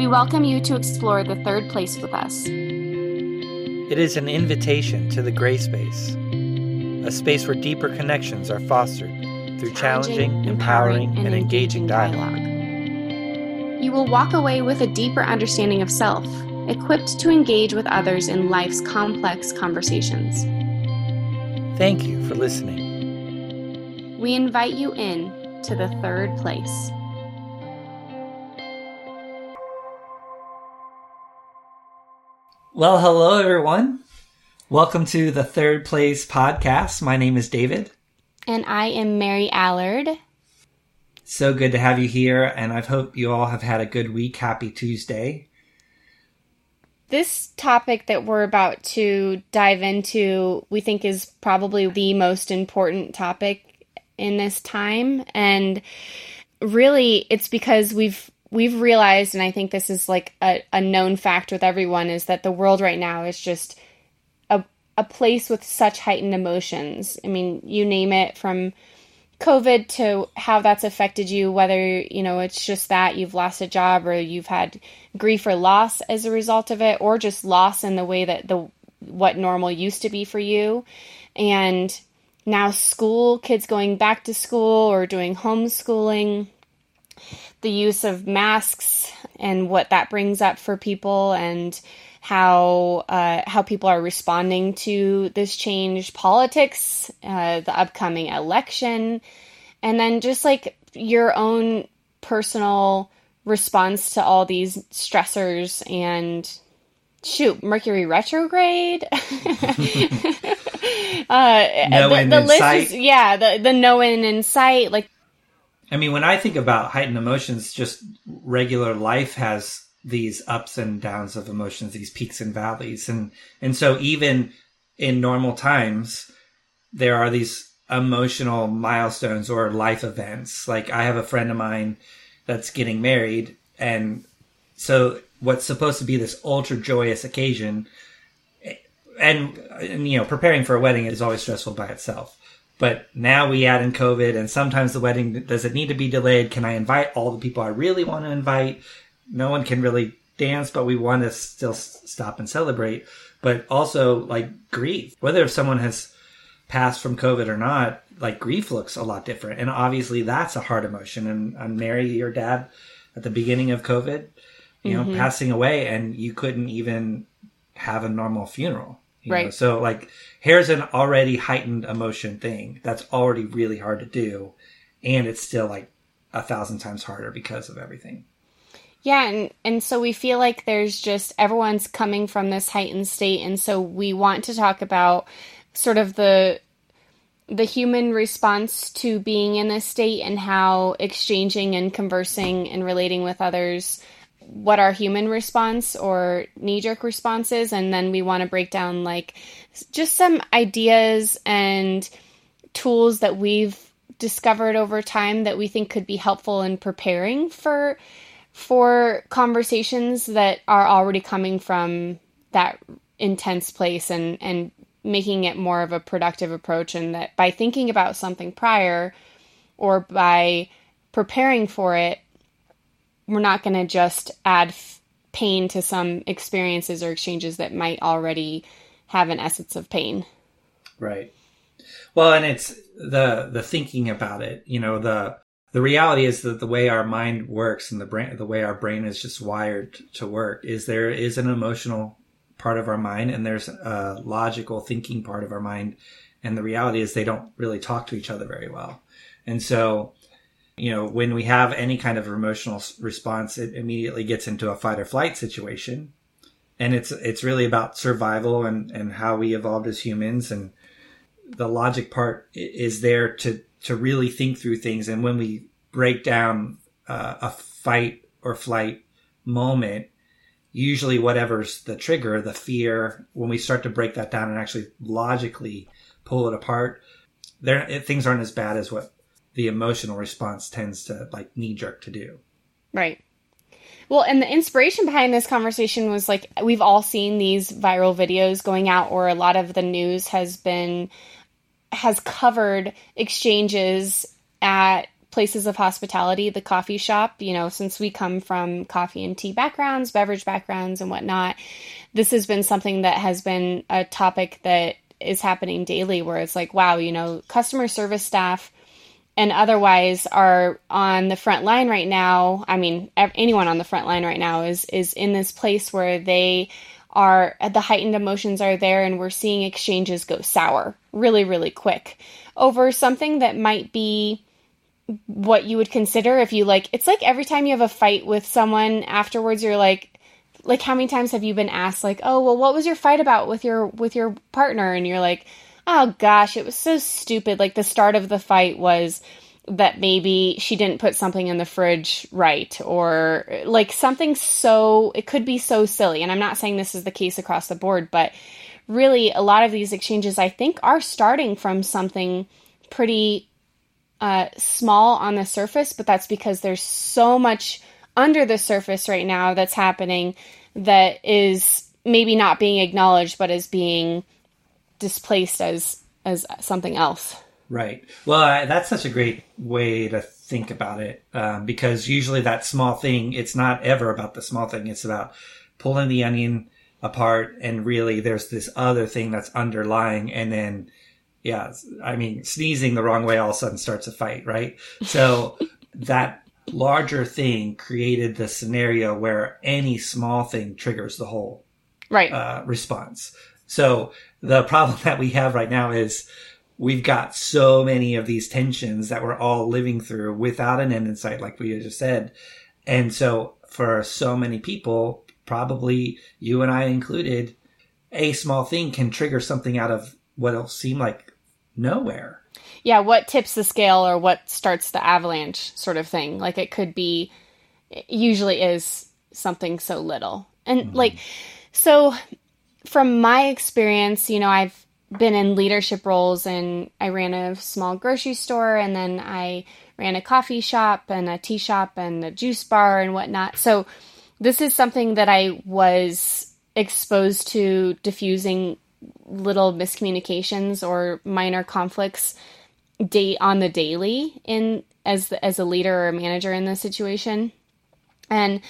We welcome you to explore the third place with us. It is an invitation to the gray space, a space where deeper connections are fostered through challenging, empowering, and engaging dialogue. You will walk away with a deeper understanding of self, equipped to engage with others in life's complex conversations. Thank you for listening. We invite you in to the third place. Well, hello, everyone. Welcome to the Third Place podcast. My name is David. And I am Mary Allard. So good to have you here, and I hope you all have had a good week. Happy Tuesday. This topic that we're about to dive into, we think is probably the most important topic in this time. And really, it's because we've we've realized, and I think this is like a, a known fact with everyone, is that the world right now is just a, a place with such heightened emotions. I mean, you name it from COVID to how that's affected you, whether, you know, it's just that you've lost a job or you've had grief or loss as a result of it, or just loss in the way that the what normal used to be for you. And now school, kids going back to school or doing homeschooling the use of masks and what that brings up for people and how uh, how people are responding to this change, politics, uh, the upcoming election, and then just like your own personal response to all these stressors and shoot Mercury retrograde. uh, no the, the list sight. is yeah the the no end in sight like I mean, when I think about heightened emotions, just regular life has these ups and downs of emotions, these peaks and valleys. And, and so even in normal times, there are these emotional milestones or life events. Like I have a friend of mine that's getting married. And so what's supposed to be this ultra joyous occasion and, and, you know, preparing for a wedding is always stressful by itself. But now we add in COVID, and sometimes the wedding does it need to be delayed? Can I invite all the people I really want to invite? No one can really dance, but we want to still stop and celebrate. But also, like grief, whether if someone has passed from COVID or not, like grief looks a lot different. And obviously, that's a hard emotion. And, and Mary, your dad, at the beginning of COVID, you know, Mhm. passing away, and you couldn't even have a normal funeral. You know? Right. So, like, here's an already heightened emotion thing that's already really hard to do, and it's still like a thousand times harder because of everything. Yeah, and and so we feel like there's just everyone's coming from this heightened state and so we want to talk about sort of the the human response to being in this state and how exchanging and conversing and relating with others what our human response or knee jerk response is and then we want to break down like just some ideas and tools that we've discovered over time that we think could be helpful in preparing for for conversations that are already coming from that intense place and and making it more of a productive approach and that by thinking about something prior or by preparing for it we're not going to just add f- pain to some experiences or exchanges that might already have an essence of pain Right. Well, and it's the the thinking about it. You know, the the reality is that the way our mind works and the brain, the way our brain is just wired to work, is there is an emotional part of our mind and there's a logical thinking part of our mind, and the reality is they don't really talk to each other very well, and so. You know, when we have any kind of emotional response, it immediately gets into a fight or flight situation, and it's it's really about survival and and how we evolved as humans. And the logic part is there to to really think through things. And when we break down uh, a fight or flight moment usually whatever's the trigger the fear when we start to break that down and actually logically pull it apart there things aren't as bad as what the emotional response tends to like knee jerk to do Right. Well, and the inspiration behind this conversation was like we've all seen these viral videos going out, or a lot of the news has been has covered exchanges at places of hospitality, the coffee shop, you know, since we come from coffee and tea backgrounds, beverage backgrounds, and whatnot, this has been something that has been a topic that is happening daily where it's like, wow, you know, customer service staff and otherwise are on the front line right now. I mean, anyone on the front line right now is is in this place where they are the heightened emotions are there and we're seeing exchanges go sour really really quick over something that might be what you would consider if you like it's like every time you have a fight with someone afterwards you're like like how many times have you been asked like oh well what was your fight about with your with your partner and you're like oh gosh it was so stupid. Like the start of the fight was that maybe she didn't put something in the fridge right or like something so it could be so silly. And i'm not saying this is the case across the board but really a lot of these exchanges i think are starting from something pretty uh, small on the surface but that's because there's so much under the surface right now that's happening that is maybe not being acknowledged but is being displaced as as something else Right. Well, I, that's such a great way to think about it um, because usually that small thing, it's not ever about the small thing. It's about pulling the onion apart and really there's this other thing that's underlying and then yeah i mean sneezing the wrong way all of a sudden starts a fight right so that larger thing created the scenario where any small thing triggers the whole right uh, response so the problem that we have right now is we've got so many of these tensions that we're all living through without an end in sight, like we just said. And so for so many people, probably you and I included, a small thing can trigger something out of what'll seem like nowhere. Yeah, what tips the scale or what starts the avalanche sort of thing. Like it could be, it usually is something so little. And mm-hmm. like, so from my experience, you know, I've been in leadership roles and I ran a small grocery store and then I ran a coffee shop and a tea shop and a juice bar and whatnot. So this is something that I was exposed to diffusing little miscommunications or minor conflicts date on the daily in as as a leader or a manager in this situation. And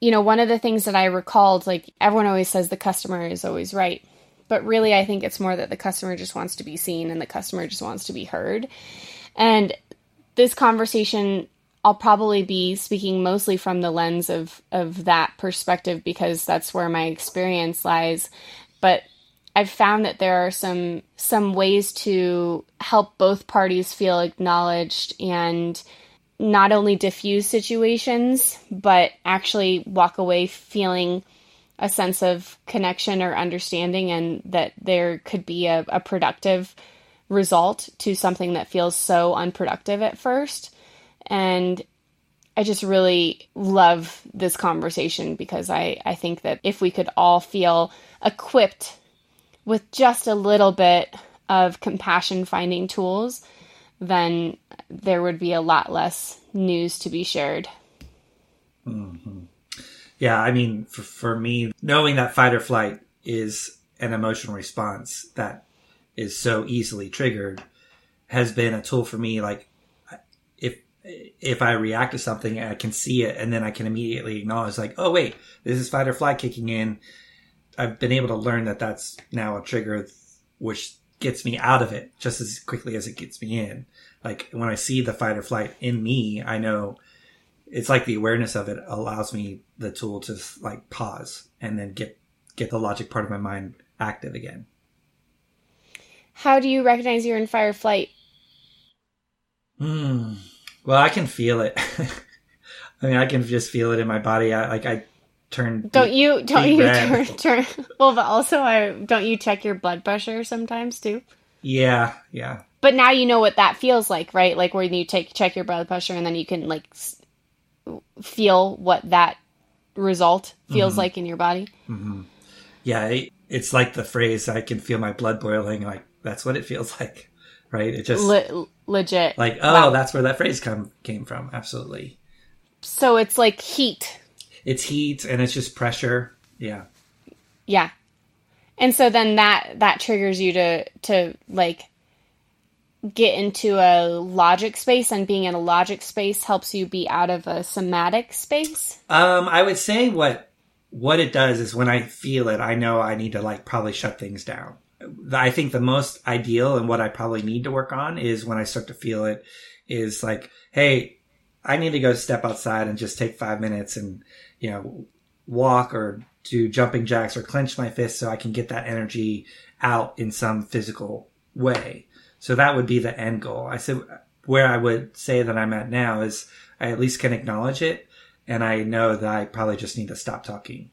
you know, one of the things that I recalled like everyone always says the customer is always right but really, I think it's more that the customer just wants to be seen and the customer just wants to be heard. And this conversation, I'll probably be speaking mostly from the lens of, of that perspective because that's where my experience lies. But I've found that there are some some ways to help both parties feel acknowledged and not only diffuse situations, but actually walk away feeling a sense of connection or understanding and that there could be a, a productive result to something that feels so unproductive at first. And I just really love this conversation because I, I think that if we could all feel equipped with just a little bit of compassion finding tools, then there would be a lot less news to be shared. Mm-hmm yeah, I mean, for, for me, knowing that fight or flight is an emotional response that is so easily triggered has been a tool for me. Like, if if I react to something, I can see it, and then I can immediately acknowledge, like, oh wait, this is fight or flight kicking in. I've been able to learn that that's now a trigger, which gets me out of it just as quickly as it gets me in. Like when I see the fight or flight in me, I know it's like the awareness of it allows me the tool to like pause and then get get the logic part of my mind active again. How do you recognize you're in fire flight? Hmm. Well, I can feel it. I mean, I can just feel it in my body. I like I turn. Don't you? Don't you red. turn? Turn. Well, but also, I don't you check your blood pressure sometimes too? Yeah, yeah. But now you know what that feels like, right? Like where you take check your blood pressure and then you can like feel what that result feels mm-hmm. like in your body. Mm-hmm. Yeah, it's like the phrase "I can feel my blood boiling." Like that's what it feels like, right? It just Le- legit. Like oh, wow. that's where that phrase come came from. Absolutely. So it's like heat. It's heat, and it's just pressure. Yeah. Yeah, and so then that that triggers you to to like get into a logic space and being in a logic space helps you be out of a somatic space? Um, I would say what what it does is when I feel it, I know I need to like probably shut things down. I think the most ideal and what I probably need to work on is when I start to feel it is like, hey, I need to go step outside and just take five minutes and, you know, walk or do jumping jacks or clench my fists so I can get that energy out in some physical way. So that would be the end goal. I said where I would say that I'm at now is I at least can acknowledge it and I know that I probably just need to stop talking,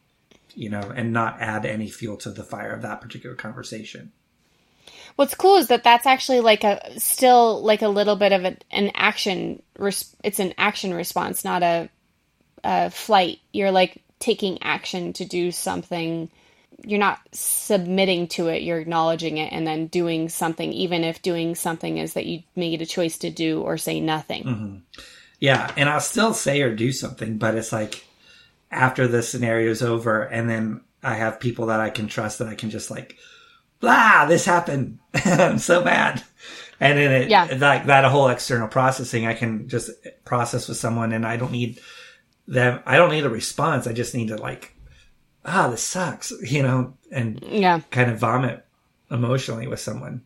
you know, and not add any fuel to the fire of that particular conversation. What's cool is that that's actually like a still like a little bit of a, an action. Res- it's an action response, not a, a flight. You're like taking action to do something you're not submitting to it you're acknowledging it and then doing something even if doing something is that you made a choice to do or say nothing mm-hmm. yeah and i'll still say or do something but it's like after the scenario's over and then i have people that i can trust that i can just like blah this happened i'm so mad and then it yeah. like that whole external processing i can just process with someone and i don't need them i don't need a response i just need to like ah, this sucks, you know, and yeah, kind of vomit emotionally with someone.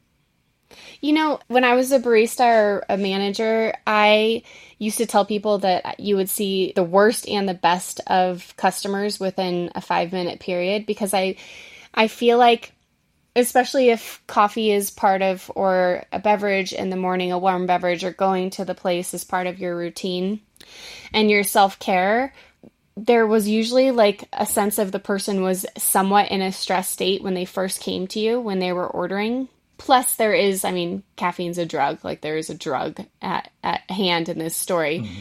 You know, when I was a barista or a manager, I used to tell people that you would see the worst and the best of customers within a 5-minute period because I I feel like especially if coffee is part of or a beverage in the morning, a warm beverage or going to the place is part of your routine and your self-care, there was usually like a sense of the person was somewhat in a stress state when they first came to you when they were ordering. Plus, there is, I mean, caffeine's a drug. Like there is a drug at, at hand in this story. Mm-hmm.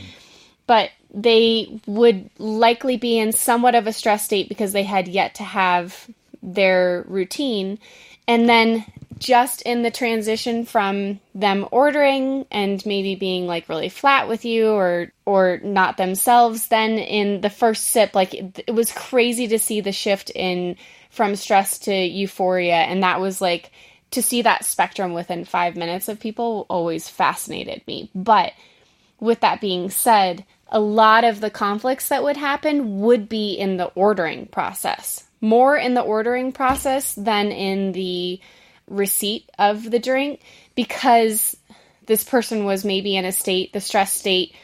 But they would likely be in somewhat of a stress state because they had yet to have their routine. And then just in the transition from them ordering and maybe being like really flat with you or or not themselves then in the first sip like it, it was crazy to see the shift in from stress to euphoria. And that was like to see that spectrum within 5 minutes of people always fascinated me. But with that being said a lot of the conflicts that would happen would be in the ordering process more in the ordering process than in the receipt of the drink because this person was maybe in a state, the stress state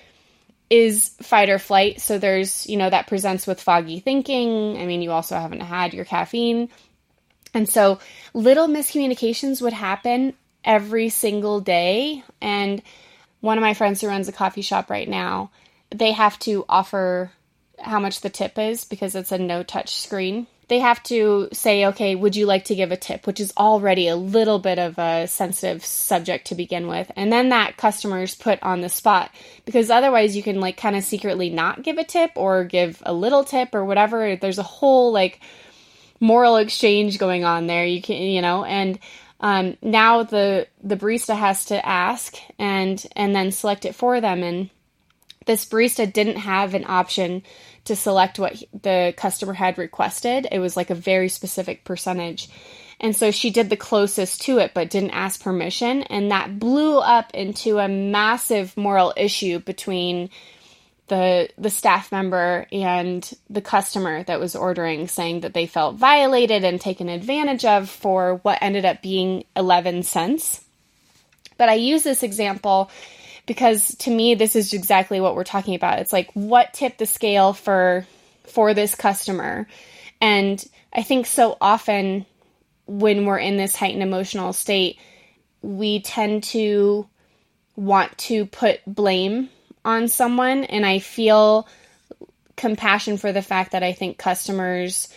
is fight or flight. So there's, you know, that presents with foggy thinking. I mean, you also haven't had your caffeine. And so little miscommunications would happen every single day. And one of my friends who runs a coffee shop right now, they have to offer how much the tip is because it's a no touch screen they have to say, okay, would you like to give a tip, which is already a little bit of a sensitive subject to begin with. And then that customer's put on the spot because otherwise you can like kind of secretly not give a tip or give a little tip or whatever. There's a whole like moral exchange going on there. You can, you know, and um, now the the barista has to ask and and then select it for them and this barista didn't have an option to select what the customer had requested. It was like a very specific percentage. And so she did the closest to it, but didn't ask permission. And that blew up into a massive moral issue between the the staff member and the customer that was ordering saying that they felt violated and taken advantage of for what ended up being 11 cents. But I use this example because to me this is exactly what we're talking about. It's like what tipped the scale for for this customer. And I think so often when we're in this heightened emotional state, we tend to want to put blame on someone and I feel compassion for the fact that I think customers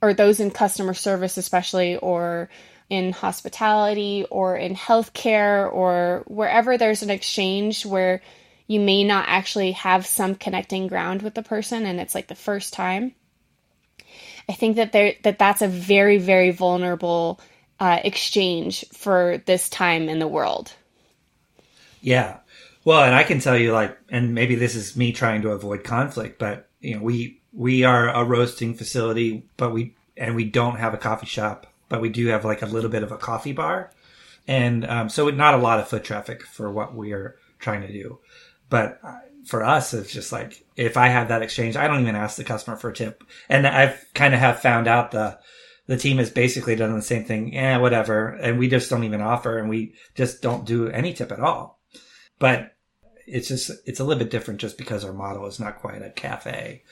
or those in customer service especially or in hospitality or in healthcare or wherever there's an exchange where you may not actually have some connecting ground with the person and it's like the first time i think that there that that's a very very vulnerable uh, exchange for this time in the world. Yeah. Well and i can tell you like and maybe this is me trying to avoid conflict but you know we we are a roasting facility but we and we don't have a coffee shop but we do have like a little bit of a coffee bar. and um, so not a lot of foot traffic for what we are trying to do. But uh, for us, it's just like if I have that exchange, I don't even ask the customer for a tip, and I've kind of have found out the the team has basically done the same thing. Yeah, whatever, and we just don't even offer, and we just don't do any tip at all. But it's just it's a little bit different just because our model is not quite a cafe.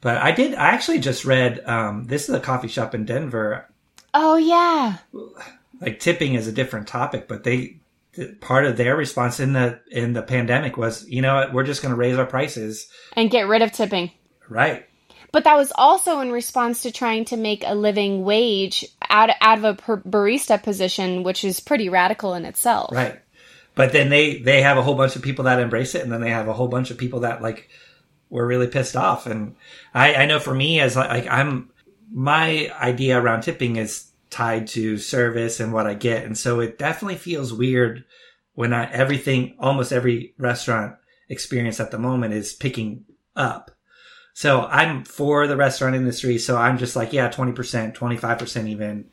But I did I actually just read um, this is a coffee shop in Denver. Oh yeah. Like tipping is a different topic, but they part of their response in the in the pandemic was, you know what, we're just going to raise our prices and get rid of tipping. Right. But that was also in response to trying to make a living wage out out of a barista position, which is pretty radical in itself. Right. But then they they have a whole bunch of people that embrace it, and then they have a whole bunch of people that like were really pissed off. And I I know for me as like I'm my idea around tipping is tied to service and what I get, and so it definitely feels weird when I everything almost every restaurant experience at the moment is picking up. So I'm for the restaurant industry. So I'm just like, yeah, 20%, 25% even.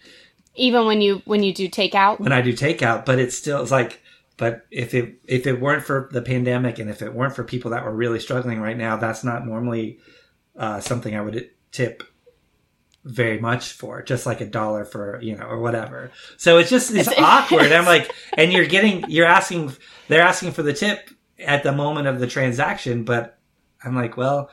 Even when you, when you do takeout? When I do takeout, but it's still, it's like, but if it if it weren't for the pandemic and if it weren't for people that were really struggling right now, that's not normally uh, something I would tip very much for, just like a dollar for you know or whatever. So it's just it's awkward. I'm like, and you're getting you're asking they're asking for the tip at the moment of the transaction, but I'm like, well.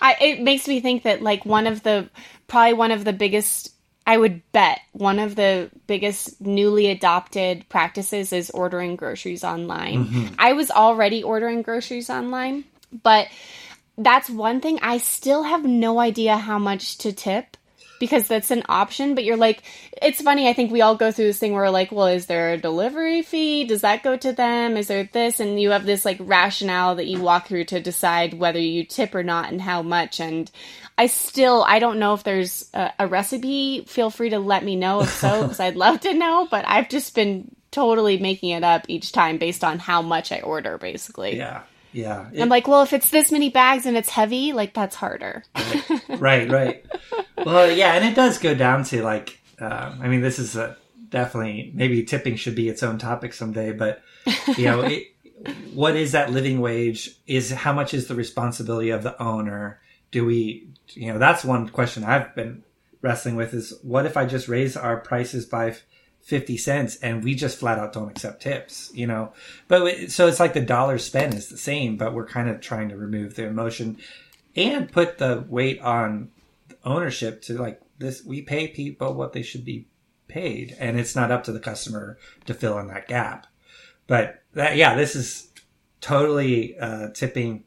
I, it makes me think that like one of the probably one of the biggest I would bet one of the biggest newly adopted practices is ordering groceries online. Mm-hmm. I was already ordering groceries online, but that's one thing I still have no idea how much to tip because that's an option but you're like it's funny i think we all go through this thing where we're like well is there a delivery fee does that go to them is there this and you have this like rationale that you walk through to decide whether you tip or not and how much and I still I don't know if there's a, a recipe. Feel free to let me know if so, because I'd love to know. But I've just been totally making it up each time based on how much I order, basically. Yeah, yeah. It, I'm like, well, if it's this many bags and it's heavy, like that's harder. right, right. Well, yeah, and it does go down to like, uh, I mean, this is a, definitely maybe tipping should be its own topic someday, but you know. It, what is that living wage is how much is the responsibility of the owner do we you know, that's one question I've been wrestling with is what if I just raise our prices by 50 cents and we just flat out don't accept tips, you know? But so it's like the dollar spent is the same, but we're kind of trying to remove the emotion and put the weight on ownership to like this. We pay people what they should be paid and it's not up to the customer to fill in that gap. But that, yeah, this is totally uh, tipping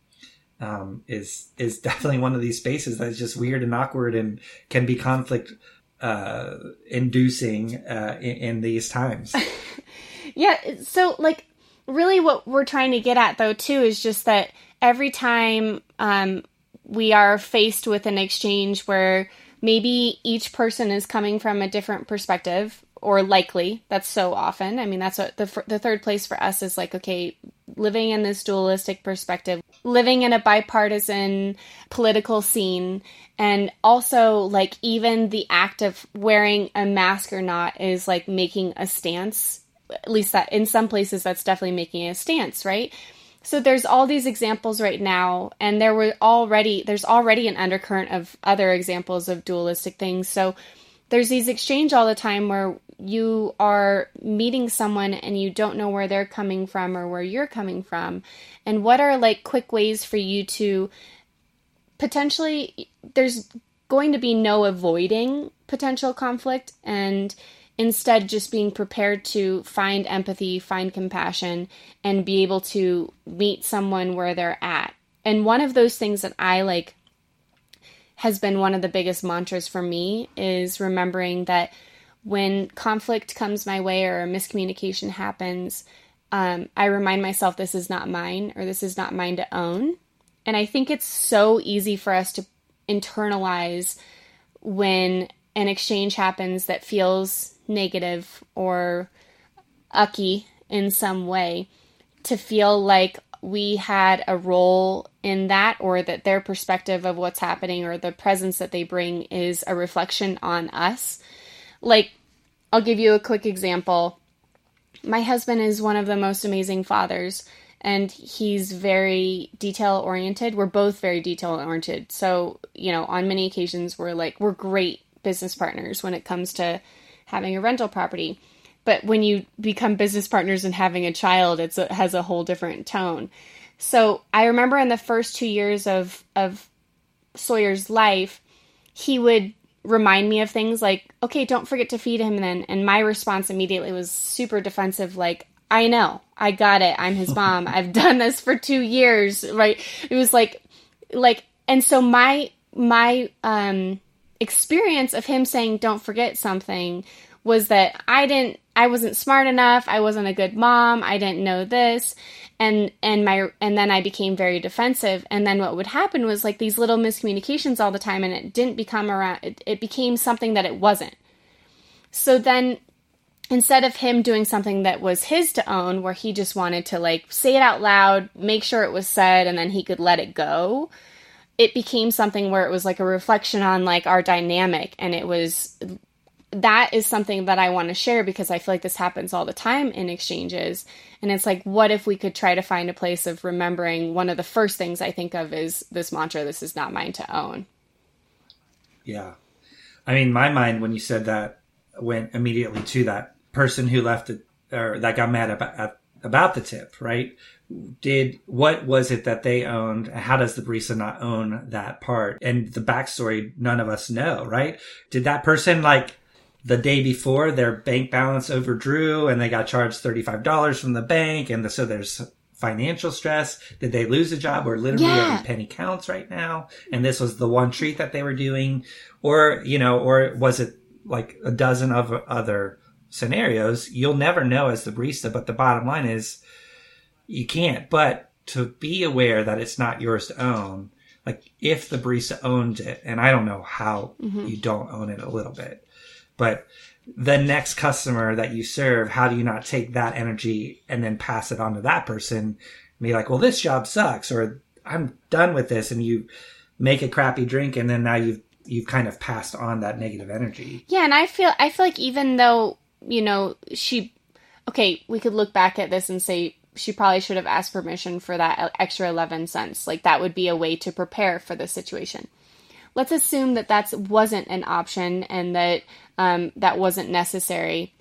um, is is definitely one of these spaces that's just weird and awkward and can be conflict uh, inducing uh, in, in these times. yeah. So, like, really, what we're trying to get at, though, too, is just that every time um, we are faced with an exchange where maybe each person is coming from a different perspective or likely that's so often i mean that's what the, the third place for us is like okay living in this dualistic perspective, living in a bipartisan political scene, and also like even the act of wearing a mask or not is like making a stance. At least that in some places that's definitely making a stance, right? So there's all these examples right now, and there were already there's already an undercurrent of other examples of dualistic things. So there's these exchange all the time where you are meeting someone and you don't know where they're coming from or where you're coming from and what are like quick ways for you to potentially there's going to be no avoiding potential conflict and instead just being prepared to find empathy, find compassion and be able to meet someone where they're at. And one of those things that I like has been one of the biggest mantras for me is remembering that when conflict comes my way or a miscommunication happens, um, I remind myself this is not mine or this is not mine to own. And I think it's so easy for us to internalize when an exchange happens that feels negative or ucky in some way to feel like we had a role in that or that their perspective of what's happening or the presence that they bring is a reflection on us. Like I'll give you a quick example. My husband is one of the most amazing fathers and he's very detail oriented. We're both very detail oriented. So, you know, on many occasions we're like we're great business partners when it comes to having a rental property. But when you become business partners and having a child, it's a, has a whole different tone. So, I remember in the first 2 years of of Sawyer's life, he would remind me of things like, okay, don't forget to feed him And then. And my response immediately was super defensive, like, I know. I got it. I'm his mom. I've done this for 2 years, right? It was like like and so my my um experience of him saying don't forget something was that I didn't I wasn't smart enough, I wasn't a good mom, I didn't know this and and my and then I became very defensive and then what would happen was like these little miscommunications all the time and it didn't become around it, it became something that it wasn't. So then instead of him doing something that was his to own where he just wanted to like say it out loud make sure it was said and then he could let it go it became something where it was like a reflection on like our dynamic and it was that is something that I want to share because I feel like this happens all the time in exchanges. And it's like, what if we could try to find a place of remembering one of the first things I think of is this mantra this is not mine to own. Yeah. I mean, my mind, when you said that, went immediately to that person who left it or that got mad about about the tip, right? Did what was it that they owned? How does the barista not own that part? And the backstory, none of us know, right? Did that person like the day before their bank balance overdrew and they got charged $35 from the bank and the, so there's financial stress did they lose a job where literally yeah. every penny counts right now and this was the one treat that they were doing or you know or was it like a dozen of other scenarios, you'll never know as the barista. But the bottom line is you can't. But to be aware that it's not yours to own, like if the barista owned it, and I don't know how mm-hmm. you don't own it a little bit, but the next customer that you serve, how do you not take that energy and then pass it on to that person? And be like, well, this job sucks, or I'm done with this, and you make a crappy drink, and then now you've you've kind of passed on that negative energy. Yeah, and I feel I feel like even though you know, she, okay, we could look back at this and say she probably should have asked permission for that extra 11 cents. Like that would be a way to prepare for the situation. Let's assume that that wasn't an option and that um, that wasn't necessary.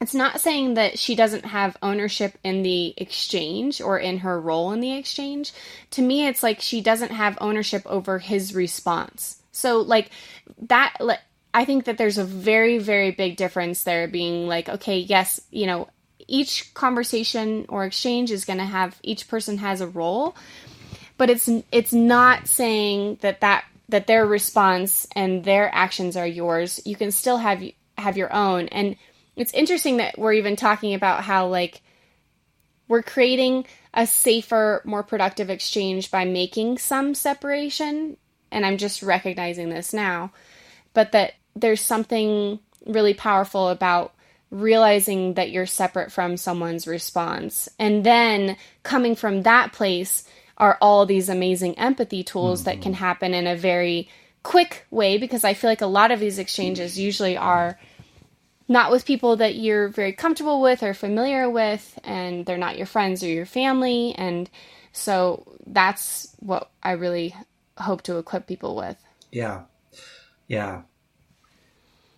It's not saying that she doesn't have ownership in the exchange or in her role in the exchange. To me, it's like she doesn't have ownership over his response. So, like, that, I think that there's a very, very big difference there being like, okay, yes, you know, each conversation or exchange is going to have each person has a role, but it's it's not saying that that that their response and their actions are yours. You can still have have your own. And it's interesting that we're even talking about how like we're creating a safer, more productive exchange by making some separation, and I'm just recognizing this now. But that there's something really powerful about realizing that you're separate from someone's response. And then coming from that place are all these amazing empathy tools mm-hmm. that can mm-hmm. happen in a very quick way because I feel like a lot of these exchanges usually are not with people that you're very comfortable with or familiar with and they're not your friends or your family and so that's what I really hope to equip people with. Yeah. Yeah.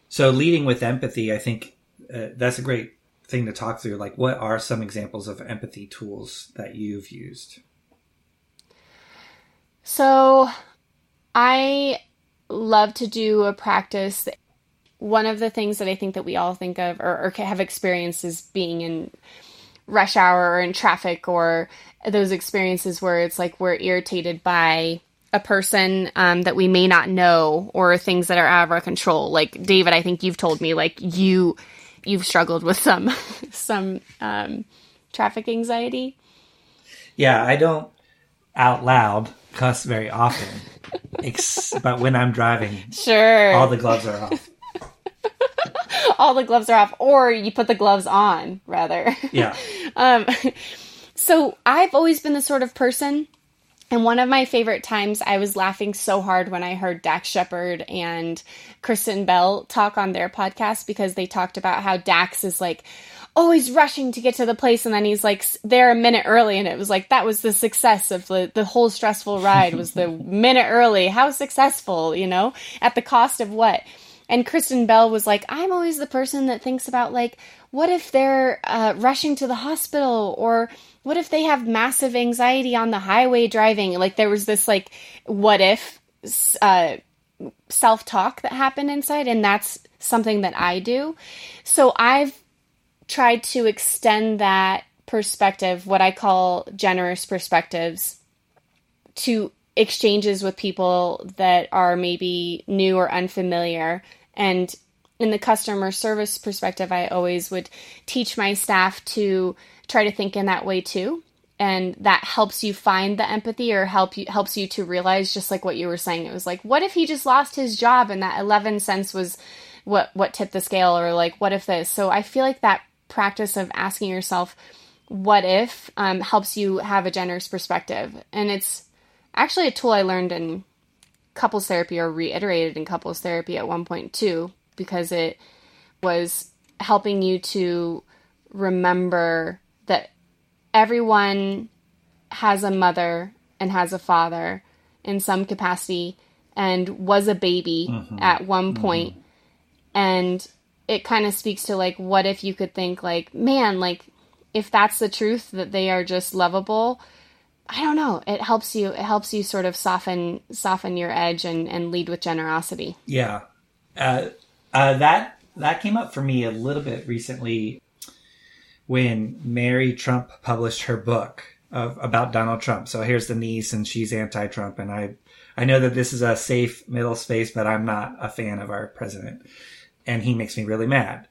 So leading with empathy, I think uh, that's a great thing to talk through. Like, what are some examples of empathy tools that you've used? So, I love to do a practice. One of the things that I think that we all think of or, or have experienced is being in rush hour or in traffic or those experiences where it's like we're irritated by a person um, that we may not know or things that are out of our control. Like David, I think you've told me like you you've struggled with some some um, traffic anxiety. Yeah, I don't out loud cuss very often, but when I'm driving, sure, all the gloves are off. all the gloves are off, or you put the gloves on rather. Yeah. um, so I've always been the sort of person And one of my favorite times, I was laughing so hard when I heard Dax Shepard and Kristen Bell talk on their podcast because they talked about how Dax is like always rushing to get to the place and then he's like there a minute early and it was like that was the success of the, the whole stressful ride was the minute early. How successful, you know, at the cost of what? And Kristen Bell was like, I'm always the person that thinks about like, what if they're uh, rushing to the hospital or what if they have massive anxiety on the highway driving? Like there was this like what if uh, self talk that happened inside, and that's something that I do. So I've tried to extend that perspective, what I call generous perspectives, to exchanges with people that are maybe new or unfamiliar. And in the customer service perspective, I always would teach my staff to try to think in that way too and that helps you find the empathy or help you helps you to realize just like what you were saying it was like what if he just lost his job and that 11 cents was what what tipped the scale or like what if this so i feel like that practice of asking yourself what if um, helps you have a generous perspective and it's actually a tool i learned in couples therapy or reiterated in couples therapy at one point too because it was helping you to remember that everyone has a mother and has a father in some capacity and was a baby mm-hmm. at one mm-hmm. point. Mm-hmm. and it kind of speaks to like what if you could think like man like if that's the truth that they are just lovable i don't know. It helps you it helps you sort of soften soften your edge and and lead with generosity. Yeah. Uh, uh, that that came up for me a little bit recently when Mary Trump published her book of, about Donald Trump. So here's the niece, and she's anti-Trump, and I I know that this is a safe middle space, but I'm not a fan of our president, and he makes me really mad.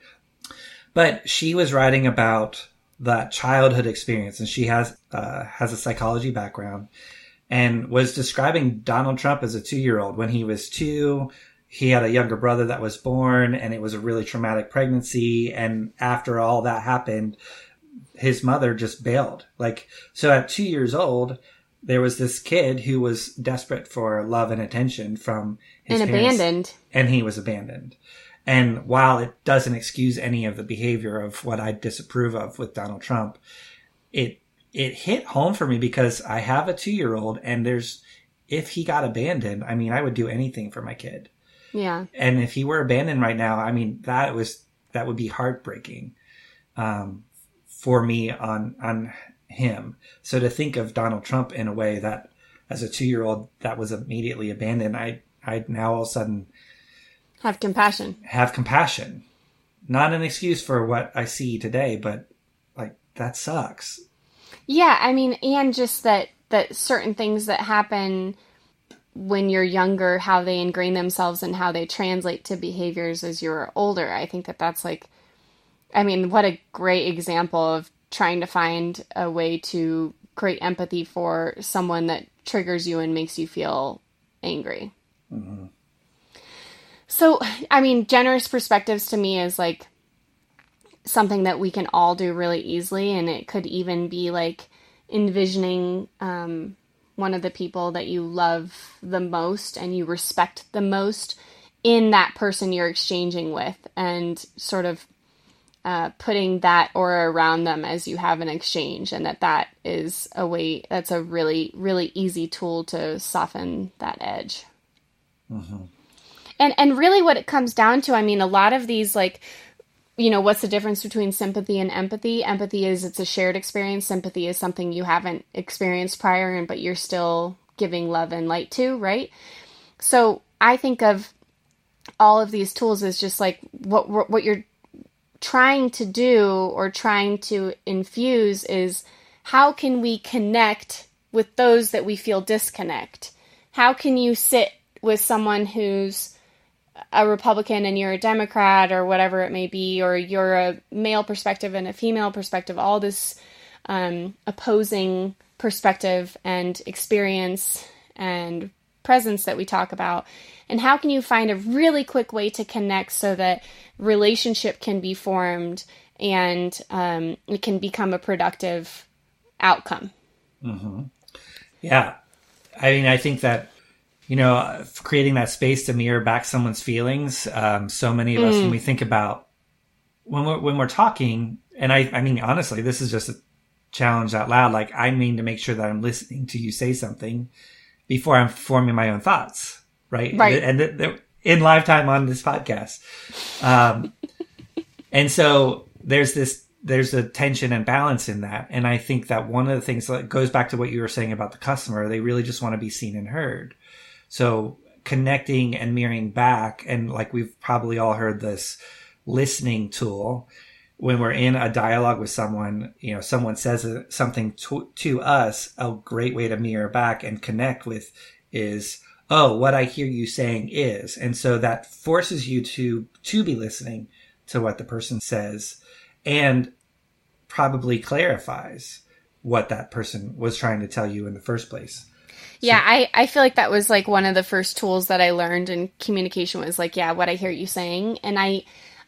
But she was writing about that childhood experience, and she has uh, has a psychology background, and was describing Donald Trump as a two year old when he was two he had a younger brother that was born and it was a really traumatic pregnancy. And after all that happened, his mother just bailed. Like, so at two years old, there was this kid who was desperate for love and attention from his and parents, abandoned. And he was abandoned. And while it doesn't excuse any of the behavior of what I disapprove of with Donald Trump, it it hit home for me because I have a two year old and there's if he got abandoned, I mean, I would do anything for my kid. Yeah. And if he were abandoned right now, I mean, that was that would be heartbreaking um, for me on on him. So to think of Donald Trump in a way that, as a two year old, that was immediately abandoned, I I now all of a sudden have compassion. Have compassion. Not an excuse for what I see today, but like that sucks. Yeah, I mean, and just that that certain things that happen when you're younger how they ingrain themselves and how they translate to behaviors as you're older. I think that that's like, I mean, what a great example of trying to find a way to create empathy for someone that triggers you and makes you feel angry. Mm-hmm. So, I mean, generous perspectives to me is like something that we can all do really easily, and it could even be like envisioning um, one of the people that you love the most and you respect the most in that person you're exchanging with and sort of uh, putting that aura around them as you have an exchange and that that is a way that's a really really easy tool to soften that edge mm-hmm. And and really what it comes down to i mean a lot of these like you know, what's the difference between sympathy and empathy? Empathy is it's a shared experience. Sympathy is something you haven't experienced prior and but you're still giving love and light to, right? So, I think of all of these tools as just like what what you're trying to do or trying to infuse is how can we connect with those that we feel disconnect? How can you sit with someone who's a Republican and you're a Democrat or whatever it may be, or you're a male perspective and a female perspective, all this um, opposing perspective and experience and presence that we talk about. And how can you find a really quick way to connect so that relationship can be formed and um, it can become a productive outcome? Mm-hmm. Yeah. I mean, I think that you know, creating that space to mirror back someone's feelings. Um, so many of us, when we think about when we're when we're talking, and I, I mean, honestly, this is just a challenge out loud. Like, I mean to make sure that I'm listening to you say something before I'm forming my own thoughts, right? Right. And th- th- in lifetime on this podcast, um, and so there's this there's a tension and balance in that. And I think that one of the things that goes back to what you were saying about the customer, they really just want to be seen and heard. So connecting and mirroring back, and like we've probably all heard this listening tool when we're in a dialogue with someone, you know, someone says something to, to us, a great way to mirror back and connect with is, oh, what I hear you saying is. And so that forces you to, to be listening to what the person says and probably clarifies what that person was trying to tell you in the first place. Yeah, I, I feel like that was like one of the first tools that I learned in communication was like, yeah, what I hear you saying. And I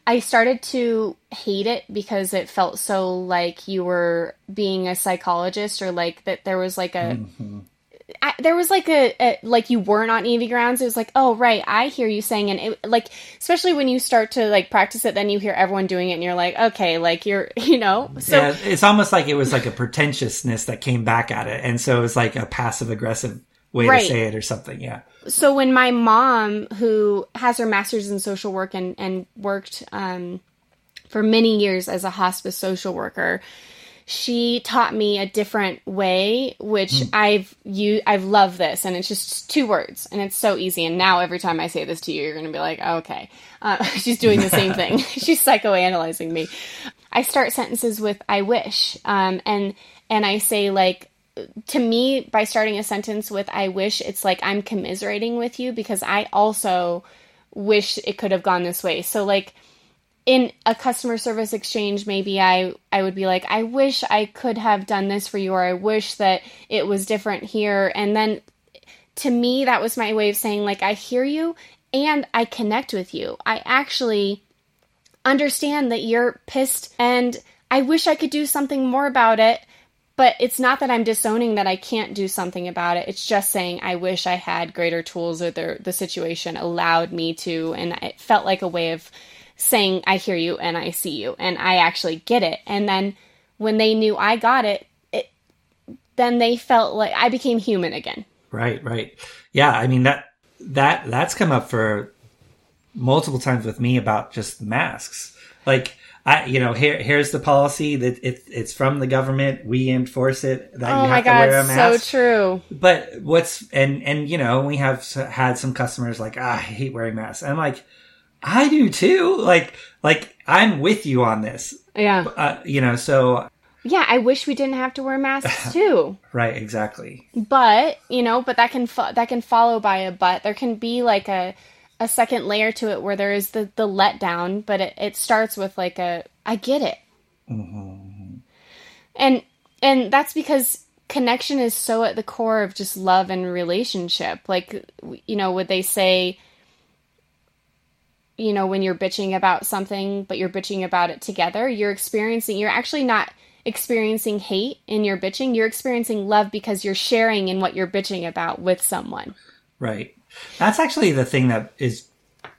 I started to hate it because it felt so like you were being a psychologist or like that there was like a mm-hmm. I, there was like a, a, like you weren't on Evie grounds. It was like, oh right, I hear you saying, and it, like especially when you start to like practice it, then you hear everyone doing it, and you're like, okay, like you're you know. So yeah, it's almost like it was like a pretentiousness that came back at it, and so it was like a passive aggressive way right. to say it or something. Yeah. So when my mom, who has her master's in social work and and worked um, for many years as a hospice social worker, she taught me a different way, which mm. I've you I've loved this, and it's just two words, and it's so easy. And now every time I say this to you, you're gonna be like, oh, okay, uh, she's doing the same thing. she's psychoanalyzing me. I start sentences with "I wish," um, and and I say like to me, by starting a sentence with I wish, it's like I'm commiserating with you because I also wish it could have gone this way. So, like, in a customer service exchange maybe i i would be like i wish i could have done this for you or i wish that it was different here and then to me that was my way of saying like i hear you and i connect with you i actually understand that you're pissed and i wish i could do something more about it but it's not that I'm disowning that I can't do something about it. It's just saying I wish I had greater tools or the the situation allowed me to and it felt like a way of saying I hear you and I see you and I actually get it. And then when they knew I got it, it then they felt like I became human again. Right, right. Yeah, I mean that that that's come up for multiple times with me about just masks. Like I, you know, here here's the policy that it, it's from the government. We enforce it that oh you have God, to wear a mask. So true. But what's and and you know, we have had some customers like, ah, I hate wearing masks. And I'm like, I do too. Like like I'm with you on this. Yeah. Uh, you know, so yeah, I wish we didn't have to wear masks too. right, exactly. But you know, but that can fo- that can follow by a but. There can be like a a second layer to it where there is the the letdown, but it, it starts with like a I get it, mm-hmm. and and that's because connection is so at the core of just love and relationship. Like you know, would they say? You know, when you're bitching about something, but you're bitching about it together, you're experiencing, you're actually not experiencing hate in your bitching. You're experiencing love because you're sharing in what you're bitching about with someone. Right. That's actually the thing that is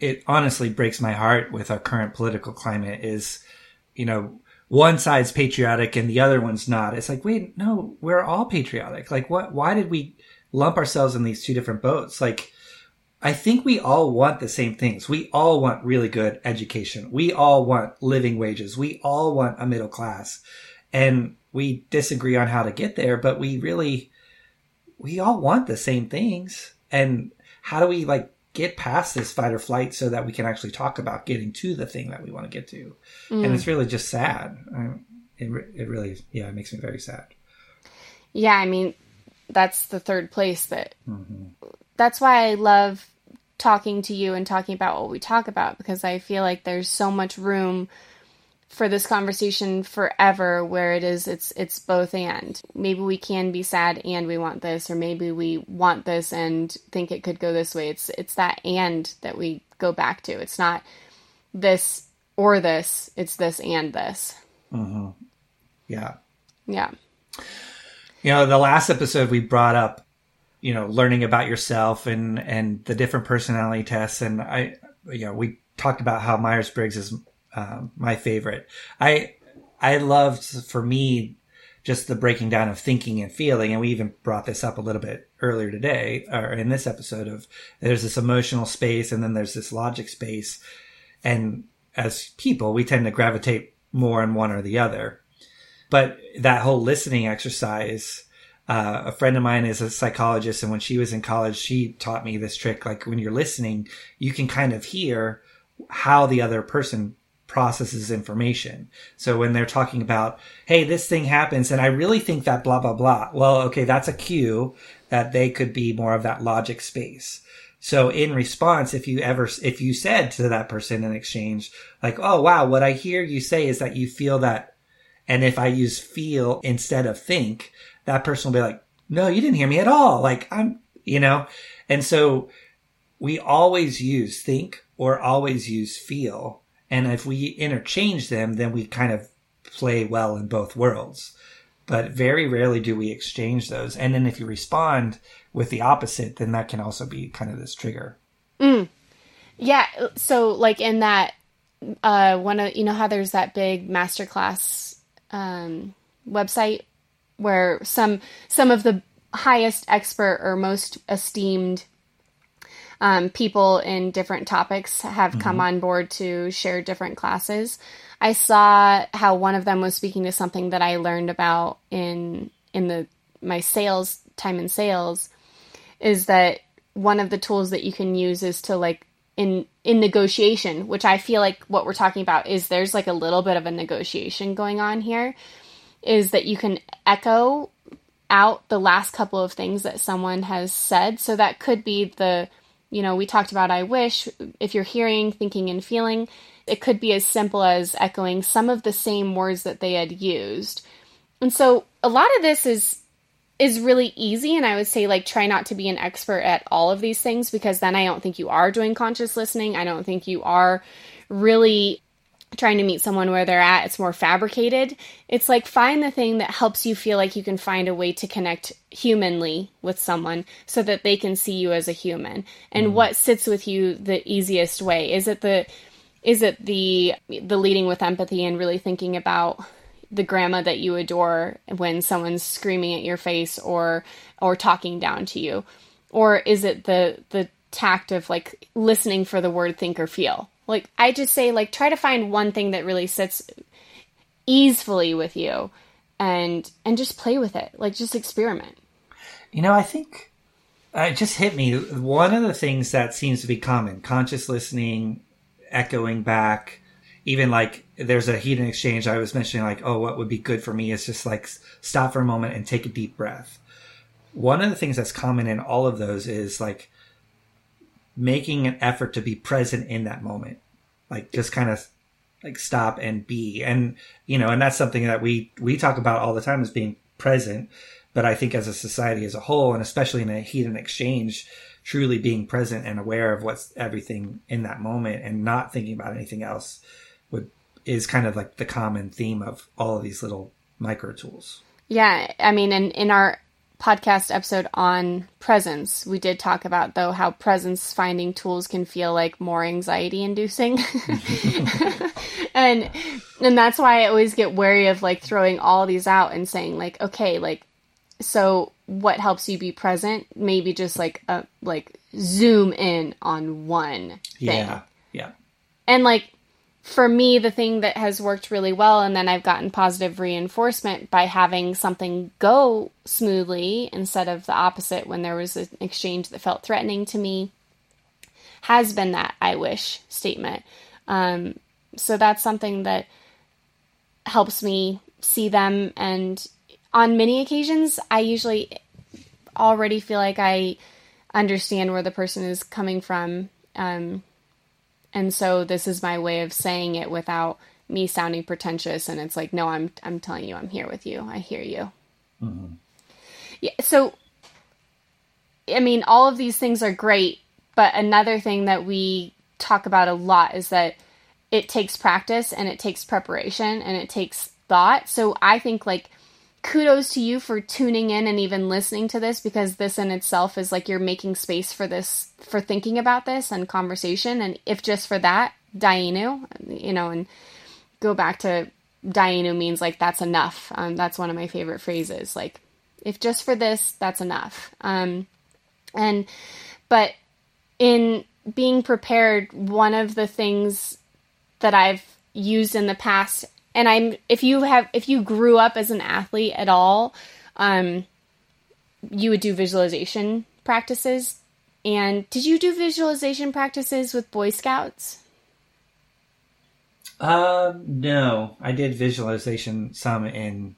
it honestly breaks my heart with our current political climate is, you know, one side's patriotic and the other one's not. It's like, wait, no, we're all patriotic. Like what why did we lump ourselves in these two different boats? Like I think we all want the same things. We all want really good education. We all want living wages. We all want a middle class. And we disagree on how to get there, but we really we all want the same things. And how do we like get past this fight or flight so that we can actually talk about getting to the thing that we want to get to? Mm. And it's really just sad. it, it really, yeah, it makes me very sad. Yeah, I mean, that's the third place that. Mm-hmm. That's why I love talking to you and talking about what we talk about because I feel like there's so much room for this conversation forever where it is it's it's both and. Maybe we can be sad and we want this or maybe we want this and think it could go this way. It's it's that and that we go back to. It's not this or this it's this and this. Mm-hmm. yeah. Yeah. You know the last episode we brought up you know, learning about yourself and, and the different personality tests. And I, you know, we talked about how Myers Briggs is um, my favorite. I, I loved for me just the breaking down of thinking and feeling. And we even brought this up a little bit earlier today or in this episode of there's this emotional space and then there's this logic space. And as people, we tend to gravitate more in one or the other. But that whole listening exercise, uh, a friend of mine is a psychologist, and when she was in college, she taught me this trick. Like when you're listening, you can kind of hear how the other person processes information. So when they're talking about, hey, this thing happens, and I really think that blah, blah, blah. Well, okay, that's a cue that they could be more of that logic space. So in response, if you ever, if you said to that person in exchange, like, oh, wow, what I hear you say is that you feel that. And if I use feel instead of think, that person will be like, no, you didn't hear me at all. Like I'm, you know, and so we always use think or always use feel. And if we interchange them, then we kind of play well in both worlds. But very rarely do we exchange those. And then if you respond with the opposite, then that can also be kind of this trigger. Mm. Yeah. So, like in that, uh, one of, you know, how there's that big masterclass um, website where some some of the highest expert or most esteemed um, people in different topics have mm-hmm. come on board to share different classes. I saw how one of them was speaking to something that I learned about in in the my sales time in sales is that one of the tools that you can use is to like in in negotiation, which I feel like what we're talking about is there's like a little bit of a negotiation going on here is that you can echo out the last couple of things that someone has said. So that could be the, you know, we talked about I wish. If you're hearing, thinking, and feeling, it could be as simple as echoing some of the same words that they had used. And so a lot of this is is really easy and I would say like try not to be an expert at all of these things because then I don't think you are doing conscious listening. I don't think you are really trying to meet someone where they're at, it's more fabricated. It's like find the thing that helps you feel like you can find a way to connect humanly with someone so that they can see you as a human. And mm. what sits with you the easiest way? Is it the is it the the leading with empathy and really thinking about the grandma that you adore when someone's screaming at your face or or talking down to you? Or is it the the tact of like listening for the word think or feel? Like I just say like try to find one thing that really sits easily with you and and just play with it. Like just experiment. You know, I think uh, it just hit me one of the things that seems to be common, conscious listening, echoing back, even like there's a heat and exchange I was mentioning like, oh, what would be good for me is just like stop for a moment and take a deep breath. One of the things that's common in all of those is like making an effort to be present in that moment. Like just kind of like stop and be. And you know and that's something that we we talk about all the time as being present. But i think as a society as a whole and especially in a heat and exchange truly being present and aware of what's everything in that moment and not thinking about anything else would is kind of like the common theme of all of these little micro tools. Yeah i mean in in our podcast episode on presence, we did talk about though how presence finding tools can feel like more anxiety inducing. and and that's why I always get wary of like throwing all these out and saying like okay, like so what helps you be present? Maybe just like a like zoom in on one thing. Yeah. Yeah. And like for me, the thing that has worked really well, and then I've gotten positive reinforcement by having something go smoothly instead of the opposite when there was an exchange that felt threatening to me, has been that I wish statement. Um, so that's something that helps me see them. And on many occasions, I usually already feel like I understand where the person is coming from. Um, and so this is my way of saying it without me sounding pretentious and it's like no i'm i'm telling you i'm here with you. I hear you. Mm-hmm. yeah so i mean all of these things are great but another thing that we talk about a lot is that it takes practice and it takes preparation and it takes thought. So i think like kudos to you for tuning in and even listening to this because this in itself is like you're making space for this for thinking about this and conversation. And if just for that dayenu you know and go back to dayenu means like that's enough. Um, that's one of my favorite phrases. Like if just for this that's enough. Um, and but in being prepared one of the things that I've used in the past and I'm if you have if you grew up as an athlete at all, um, you would do visualization practices. And did you do visualization practices with Boy Scouts? Um, no, I did visualization some in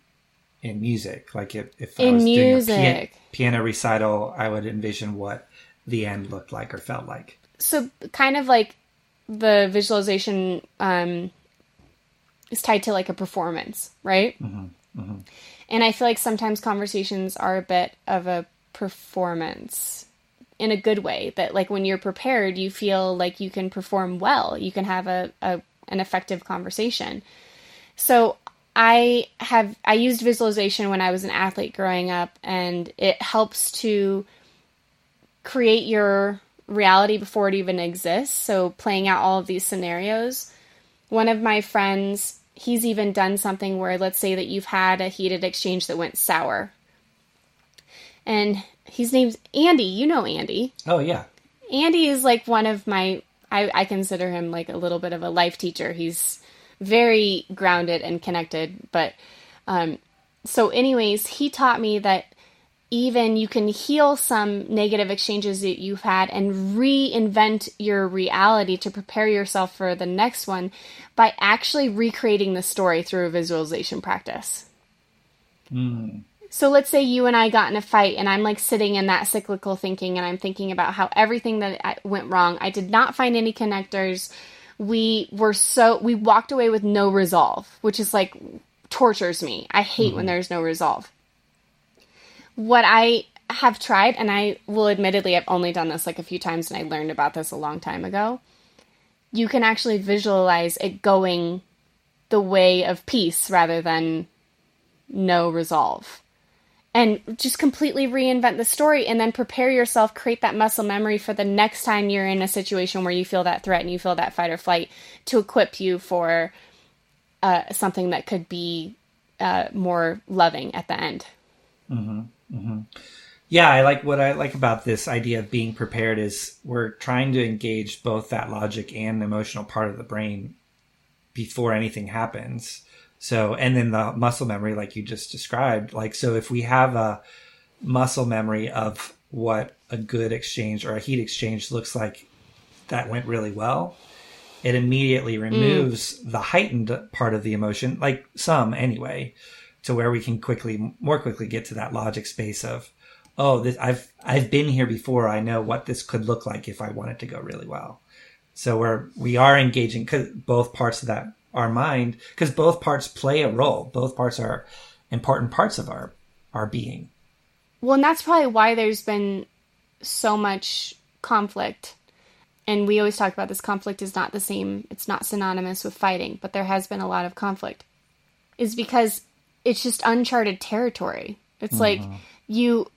in music. Like if, if I was music. doing a piano, piano recital, I would envision what the end looked like or felt like. So kind of like the visualization um, is tied to like a performance, right? Mm-hmm. Mm-hmm. And I feel like sometimes conversations are a bit of a performance in a good way that like when you're prepared you feel like you can perform well you can have a, a an effective conversation so i have i used visualization when i was an athlete growing up and it helps to create your reality before it even exists so playing out all of these scenarios one of my friends he's even done something where let's say that you've had a heated exchange that went sour. And his name's Andy. You know Andy. Oh yeah. Andy is like one of my I, I consider him like a little bit of a life teacher. He's very grounded and connected. But um so anyways, he taught me that even you can heal some negative exchanges that you've had and reinvent your reality to prepare yourself for the next one by actually recreating the story through a visualization practice. Mm. So let's say you and I got in a fight and I'm like sitting in that cyclical thinking and I'm thinking about how everything that went wrong, I did not find any connectors. We were so we walked away with no resolve, which is like tortures me. I hate mm. when mm-hmm. there's no resolve what I have tried, and I will admittedly, I've only done this like a few times and I learned about this a long time ago. You can actually visualize it going the way of peace rather than no resolve. And just completely reinvent the story and then prepare yourself, create that muscle memory for the next time you're in a situation where you feel that threat and you feel that fight or flight to equip you for uh, something that could be uh, more loving at the end. Mm-hmm. Mm-hmm. Yeah, I like what I like about this idea of being prepared is we're trying to engage both that logic and emotional part of the brain before anything happens. So, and then the muscle memory, like you just described, like, so if we have a muscle memory of what a good exchange or a heat exchange looks like that went really well, it immediately mm. removes mm. the heightened part of the emotion, like some anyway to where we can quickly, more quickly get to that logic space of, oh, this, I've, I've been here before. I know what this could look like if I want it to go really well. So we're, we are engaging cause both parts of that, our mind, because both parts play a role. Both parts are important parts of our, our being. Well, and that's probably why there's been so much conflict. And we always talk about this conflict is not the same, it's not synonymous with fighting, but there has been a lot of conflict. Is because it's just uncharted territory. It's mm-hmm. like you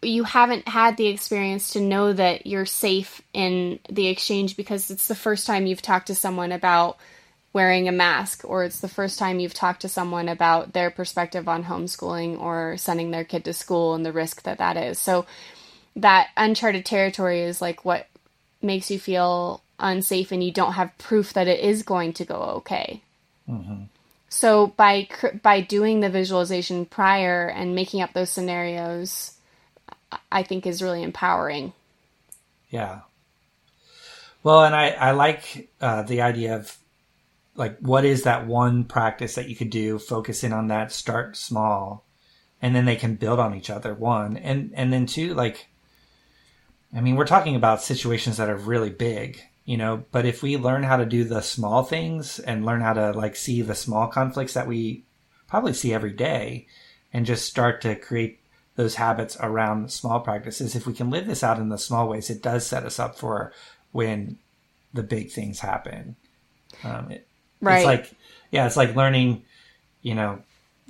you haven't had the experience to know that you're safe in the exchange because it's the first time you've talked to someone about wearing a mask or it's the first time you've talked to someone about their perspective on homeschooling or sending their kid to school and the risk that that is. So that uncharted territory is like what makes you feel unsafe and you don't have proof that it is going to go okay. Mm-hmm. So by by doing the visualization prior and making up those scenarios, I think is really empowering. Yeah. Well, and I I like uh, the idea of like what is that one practice that you could do? Focus in on that. Start small, and then they can build on each other. One and and then two, like, I mean, we're talking about situations that are really big you know but if we learn how to do the small things and learn how to like see the small conflicts that we probably see every day and just start to create those habits around small practices if we can live this out in the small ways it does set us up for when the big things happen um, it, right. it's like yeah it's like learning you know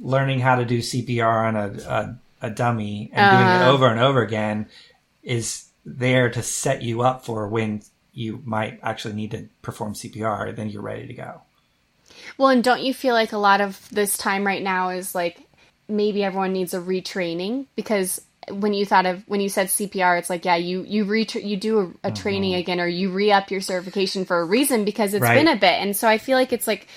learning how to do CPR on a, a, a dummy and uh, doing it uh-huh. over and over again is there to set you up for when you might actually need to perform CPR, then you're ready to go. Well, and don't you feel like a lot of this time right now is like maybe everyone needs a retraining because when you thought of when you said CPR, it's like yeah, you you re you do a, a training mm-hmm. again or you re up your certification for a reason because it's right. been a bit, and so I feel like it's like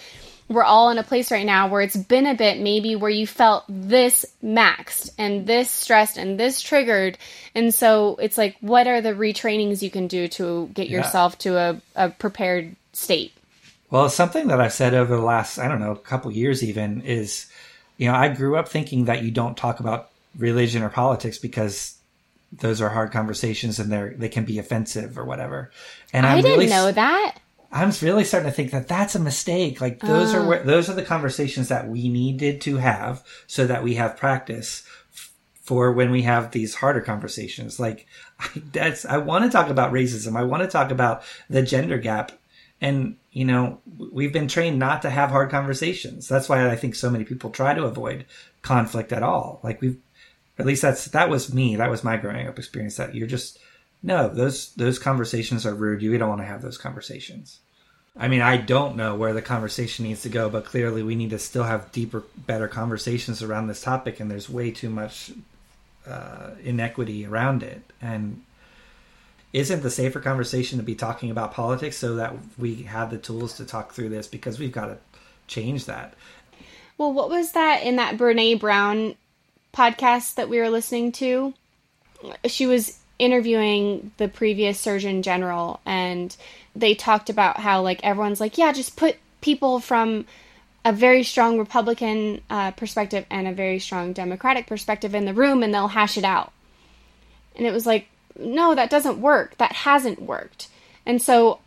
we're all in a place right now where it's been a bit maybe where you felt this maxed and this stressed and this triggered. And so it's like, what are the retrainings you can do to get yeah. yourself to a, a prepared state? Well, something that I've said over the last, I don't know, couple years even is, you know, I grew up thinking that you don't talk about religion or politics because those are hard conversations and they're they can be offensive or whatever. And I did not really, know that. I'm really starting to think that that's a mistake. Like those are ah. where, those are the conversations that we needed to have so that we have practice for when we have these harder conversations. Like I, that's I want to talk about racism. I want to talk about the gender gap. And you know, we've been trained not to have hard conversations. That's why I think so many people try to avoid conflict at all. Like we've at least that's that was me. That was my growing up experience that you're just no, those those conversations are rude. You don't want to have those conversations. I mean, I don't know where the conversation needs to go, but clearly we need to still have deeper, better conversations around this topic, and there's way too much uh, inequity around it. And isn't the safer conversation to be talking about politics so that we have the tools to talk through this because we've got to change that? Well, what was that in that Brene Brown podcast that we were listening to? She was interviewing the previous Surgeon General, and they talked about how like everyone's like, yeah, just put people from a very strong Republican uh, perspective and a very strong Democratic perspective in the room, and they'll hash it out. And it was like, no, that doesn't work. That hasn't worked. And so,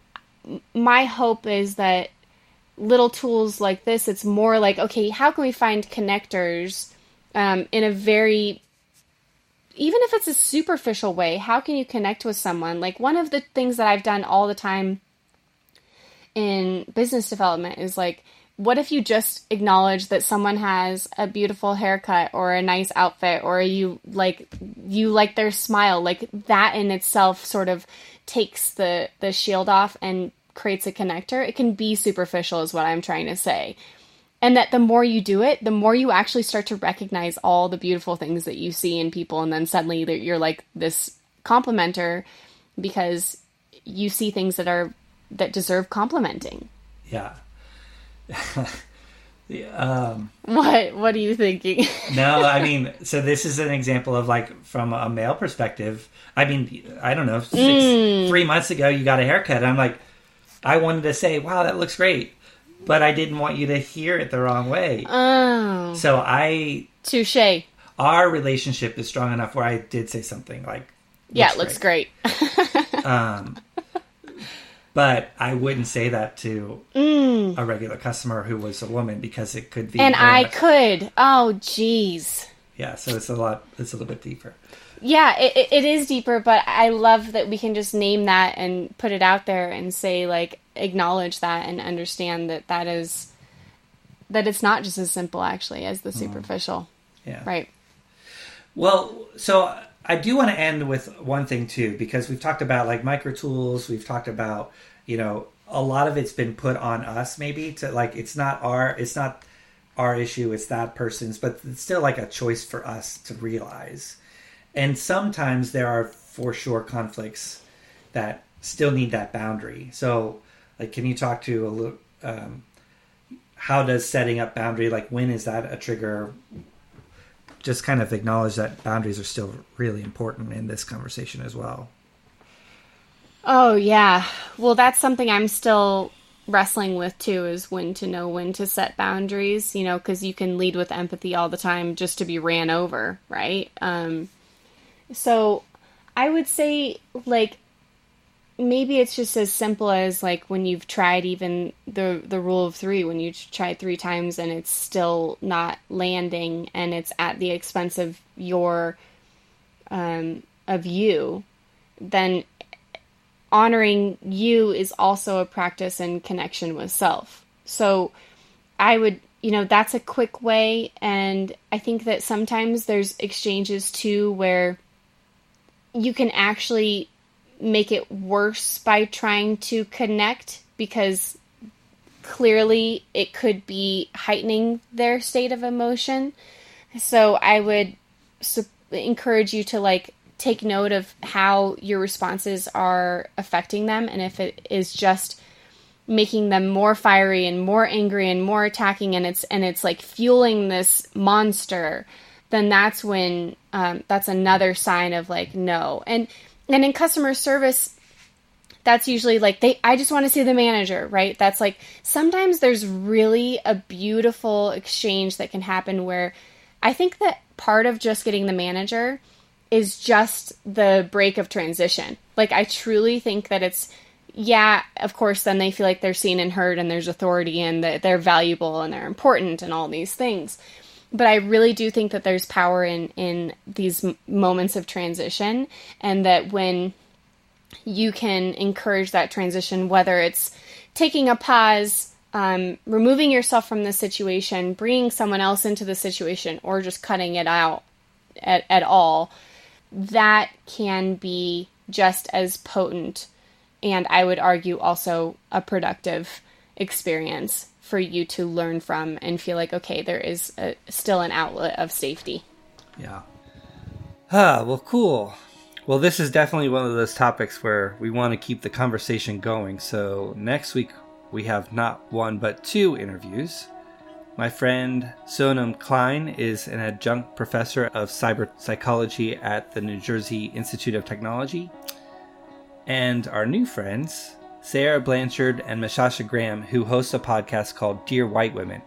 my hope is that little tools like this, it's more like, okay, how can we find connectors um, in a very even if it's a superficial way, how can you connect with someone? Like one of the things that I've done all the time in business development is like, what if you just acknowledge that someone has a beautiful haircut or a nice outfit or you like you like their smile? Like that in itself sort of takes the the shield off and creates a connector. It can be superficial is what i'm trying to say and that the more you do it the more you actually start to recognize all the beautiful things that you see in people. And then suddenly you're like this complimenter because you see things that are that deserve complimenting. Yeah um, what what are you thinking? No i mean so this is an example of like from a male perspective. I mean i don't know six, mm. three months ago you got a haircut. I'm like i wanted to say wow that looks great but I didn't want you to hear it the wrong way. Oh. So I. Touche. Our relationship is strong enough where I did say something like, "Yeah, it looks great." great. um, but I wouldn't say that to mm. a regular customer who was a woman because it could be. And I much... could. Oh, jeez. Yeah, so it's a lot. It's a little bit deeper. Yeah, it, it is deeper, but I love that we can just name that and put it out there and say like, acknowledge that and understand that that is that it's not just as simple actually as the mm-hmm. superficial. Yeah. Right. Well, so I do want to end with one thing too because we've talked about like micro tools, we've talked about, you know, a lot of it's been put on us maybe to like it's not our it's not our issue, it's that person's, but it's still like a choice for us to realize. And sometimes there are for sure conflicts that still need that boundary. So like, can you talk to a little? Um, how does setting up boundary like when is that a trigger? Just kind of acknowledge that boundaries are still really important in this conversation as well. Oh yeah, well that's something I'm still wrestling with too is when to know when to set boundaries you know because you can lead with empathy all the time just to be ran over right? Um so i would say like maybe it's just as simple as like when you've tried even the the rule of 3 when you try 3 times and it's still not landing and it's at the expense of your um of you then honoring you is also a practice in connection with self so i would you know, that's a quick way. And I think that sometimes there's exchanges too where you can actually make it worse by trying to connect because clearly it could be heightening their state of emotion. So I would su- encourage you to like take note of how your responses are affecting them and if it is just making them more fiery and more angry and more attacking and it's and it's like fueling this monster then that's when um, that's another sign of like no. And and in customer service that's usually like they i just want to see the manager right? That's like sometimes there's really a beautiful exchange that can happen where i think that part of just getting the manager is just the break of transition. Like i truly think that it's yeah of course then they feel like they're seen and heard and there's authority and that they're valuable and they're important and all these things. But I really do think that there's power in in these moments of transition, and that when you can encourage that transition, whether it's taking a pause, um, removing yourself from the situation, bringing someone else into the situation, or just cutting it out at, at all, that can be just as potent and I would argue also a productive experience for you to learn from and feel like, okay, there is a, still an outlet of safety. Yeah. Ah, well, cool. Well, this is definitely one of those topics where we want to keep the conversation going. So next week we have not one but two interviews. My friend Sonam Klein is an adjunct professor of cyber psychology at the New Jersey Institute of Technology. And our new friends, Sarah Blanchard and Misasha Graham, who host a podcast called Dear White Women.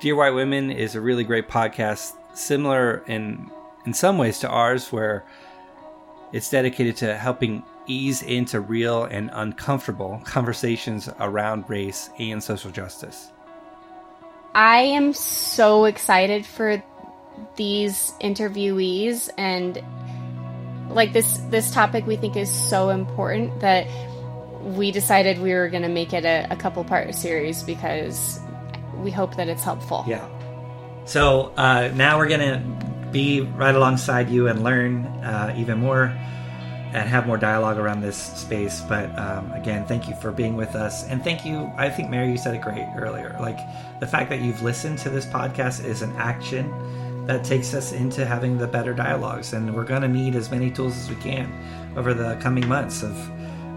Dear White Women is a really great podcast, similar in in some ways to ours, where it's dedicated to helping ease into real and uncomfortable conversations around race and social justice. I am so excited for these interviewees and like this this topic we think is so important that we decided we were going to make it a, a couple part series because we hope that it's helpful. Yeah. So uh, now we're going to be right alongside you and learn uh, even more and have more dialogue around this space. But um, again, thank you for being with us. And thank you. I think, Mary, you said it great earlier. Like the fact that you've listened to this podcast is an action that takes us into having the better dialogues. And we're going to need as many tools as we can over the coming months of,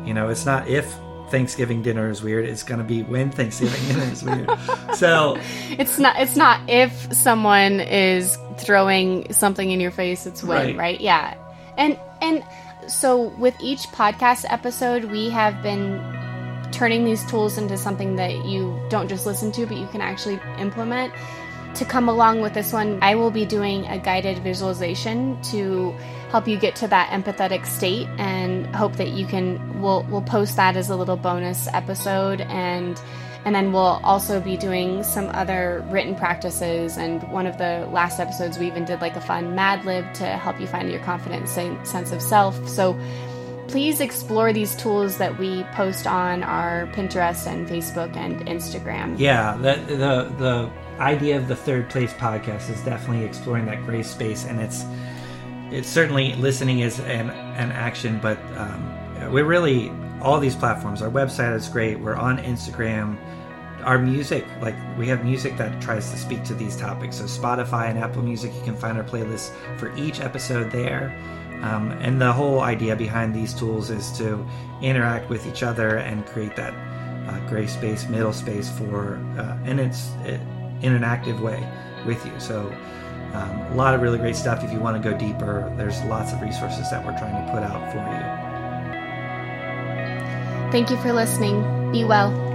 you know, it's not if Thanksgiving dinner is weird. It's going to be when Thanksgiving dinner is weird. So it's not. It's not if someone is throwing something in your face. It's when, right? right? Yeah. And and so with each podcast episode, we have been turning these tools into something that you don't just listen to, but you can actually implement. To come along with this one, I will be doing a guided visualization to help you get to that empathetic state and hope that you can we'll we'll post that as a little bonus episode and and then we'll also be doing some other written practices. And one of the last episodes we even did like a fun mad lib to help you find your confident sense of self. So please explore these tools that we post on our pinterest and facebook and instagram. Yeah the the, the idea of the third place podcast is definitely exploring that gray space. And it's it's certainly listening is an, an action, but um, we're really all these platforms. Our website is great. We're on Instagram. Our music, like we have music that tries to speak to these topics. So Spotify and Apple Music, you can find our playlists for each episode there. Um, and the whole idea behind these tools is to interact with each other and create that uh, gray space, middle space for, uh, and it's it, in an active way with you. So um, a lot of really great stuff. If you want to go deeper, there's lots of resources that we're trying to put out for you. Thank you for listening. Be well.